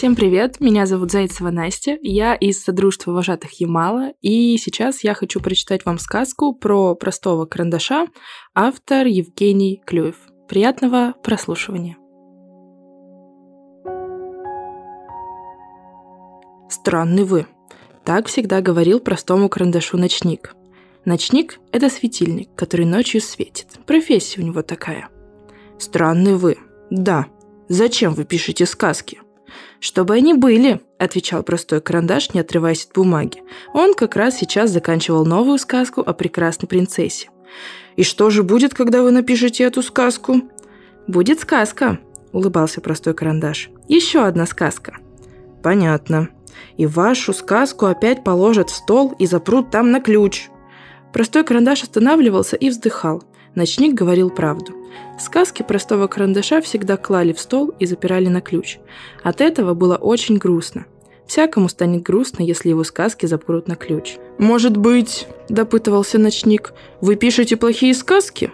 Всем привет, меня зовут Зайцева Настя, я из Содружества вожатых Ямала, и сейчас я хочу прочитать вам сказку про простого карандаша, автор Евгений Клюев. Приятного прослушивания. Странный вы. Так всегда говорил простому карандашу ночник. Ночник – это светильник, который ночью светит. Профессия у него такая. Странный вы. Да. Зачем вы пишете сказки? «Чтобы они были», — отвечал простой карандаш, не отрываясь от бумаги. Он как раз сейчас заканчивал новую сказку о прекрасной принцессе. «И что же будет, когда вы напишете эту сказку?» «Будет сказка», — улыбался простой карандаш. «Еще одна сказка». «Понятно. И вашу сказку опять положат в стол и запрут там на ключ». Простой карандаш останавливался и вздыхал. Ночник говорил правду. Сказки простого карандаша всегда клали в стол и запирали на ключ. От этого было очень грустно. Всякому станет грустно, если его сказки запрут на ключ. «Может быть, — допытывался ночник, — вы пишете плохие сказки?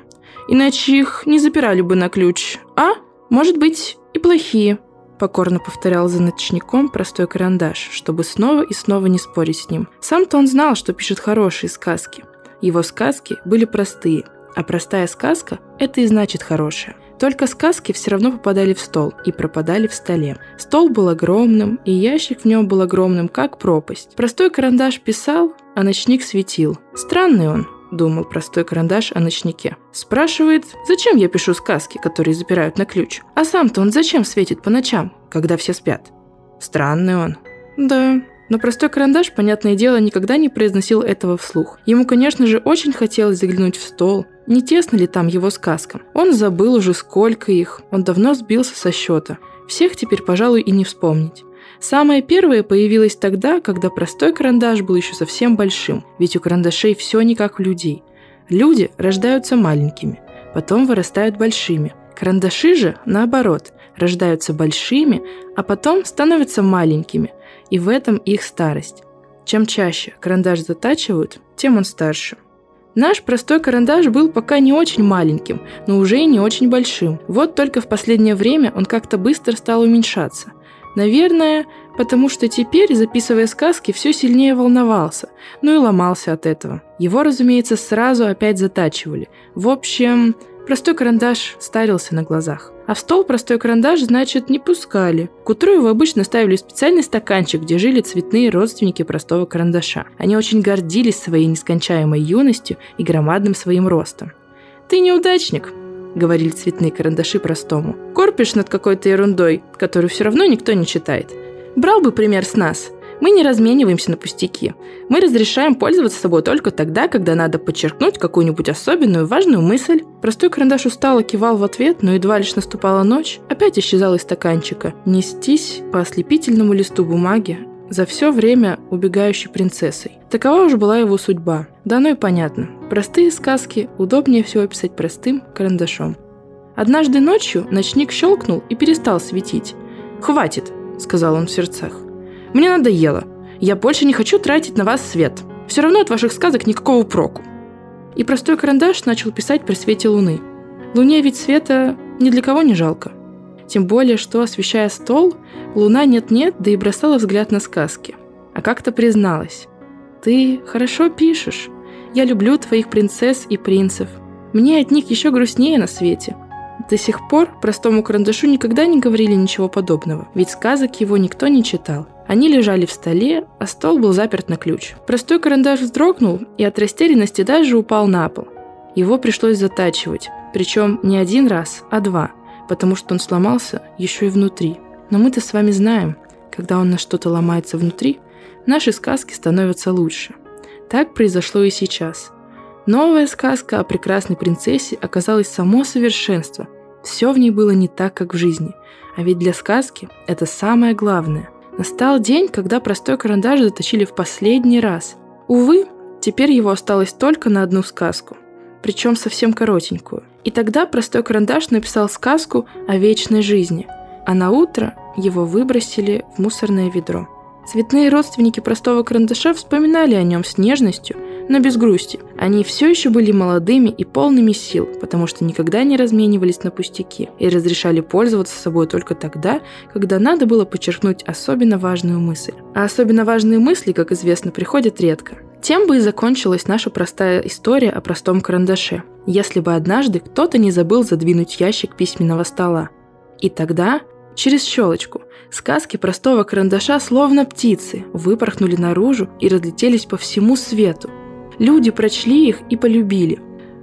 Иначе их не запирали бы на ключ, а? Может быть, и плохие», — покорно повторял за ночником простой карандаш, чтобы снова и снова не спорить с ним. Сам-то он знал, что пишет хорошие сказки. Его сказки были простые — а простая сказка – это и значит хорошая. Только сказки все равно попадали в стол и пропадали в столе. Стол был огромным, и ящик в нем был огромным, как пропасть. Простой карандаш писал, а ночник светил. Странный он, думал простой карандаш о ночнике. Спрашивает, зачем я пишу сказки, которые запирают на ключ? А сам-то он зачем светит по ночам, когда все спят? Странный он. Да, но простой карандаш, понятное дело, никогда не произносил этого вслух. Ему, конечно же, очень хотелось заглянуть в стол, не тесно ли там его сказкам. Он забыл уже сколько их, он давно сбился со счета. Всех теперь, пожалуй, и не вспомнить. Самое первое появилось тогда, когда простой карандаш был еще совсем большим, ведь у карандашей все не как у людей. Люди рождаются маленькими, потом вырастают большими. Карандаши же, наоборот, рождаются большими, а потом становятся маленькими, и в этом их старость. Чем чаще карандаш затачивают, тем он старше. Наш простой карандаш был пока не очень маленьким, но уже и не очень большим. Вот только в последнее время он как-то быстро стал уменьшаться. Наверное, потому что теперь, записывая сказки, все сильнее волновался, ну и ломался от этого. Его, разумеется, сразу опять затачивали. В общем, простой карандаш старился на глазах. А в стол простой карандаш, значит, не пускали. К утру его обычно ставили в специальный стаканчик, где жили цветные родственники простого карандаша. Они очень гордились своей нескончаемой юностью и громадным своим ростом. «Ты неудачник», — говорили цветные карандаши простому. «Корпишь над какой-то ерундой, которую все равно никто не читает. Брал бы пример с нас. Мы не размениваемся на пустяки. Мы разрешаем пользоваться собой только тогда, когда надо подчеркнуть какую-нибудь особенную важную мысль. Простой карандаш устало кивал в ответ, но едва лишь наступала ночь, опять исчезал из стаканчика. Нестись по ослепительному листу бумаги, за все время убегающей принцессой. Такова уже была его судьба. Да ну и понятно. Простые сказки удобнее всего писать простым карандашом. Однажды ночью ночник щелкнул и перестал светить. «Хватит!» – сказал он в сердцах. Мне надоело. Я больше не хочу тратить на вас свет. Все равно от ваших сказок никакого проку. И простой карандаш начал писать при свете луны. Луне ведь света ни для кого не жалко. Тем более, что, освещая стол, луна нет-нет, да и бросала взгляд на сказки. А как-то призналась. «Ты хорошо пишешь. Я люблю твоих принцесс и принцев. Мне от них еще грустнее на свете. До сих пор простому карандашу никогда не говорили ничего подобного, ведь сказок его никто не читал. Они лежали в столе, а стол был заперт на ключ. Простой карандаш вздрогнул и от растерянности даже упал на пол. Его пришлось затачивать, причем не один раз, а два, потому что он сломался еще и внутри. Но мы-то с вами знаем, когда он на что-то ломается внутри, наши сказки становятся лучше. Так произошло и сейчас. Новая сказка о прекрасной принцессе оказалась само совершенство, все в ней было не так, как в жизни. А ведь для сказки это самое главное. Настал день, когда простой карандаш заточили в последний раз. Увы, теперь его осталось только на одну сказку. Причем совсем коротенькую. И тогда простой карандаш написал сказку о вечной жизни. А на утро его выбросили в мусорное ведро. Цветные родственники простого карандаша вспоминали о нем с нежностью, но без грусти. Они все еще были молодыми и полными сил, потому что никогда не разменивались на пустяки и разрешали пользоваться собой только тогда, когда надо было подчеркнуть особенно важную мысль. А особенно важные мысли, как известно, приходят редко. Тем бы и закончилась наша простая история о простом карандаше, если бы однажды кто-то не забыл задвинуть ящик письменного стола. И тогда, через щелочку, сказки простого карандаша словно птицы выпорхнули наружу и разлетелись по всему свету. Люди прочли их и полюбили.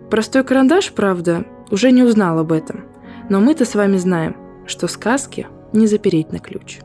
Простой карандаш, правда, уже не узнал об этом. Но мы-то с вами знаем, что сказки не запереть на ключ.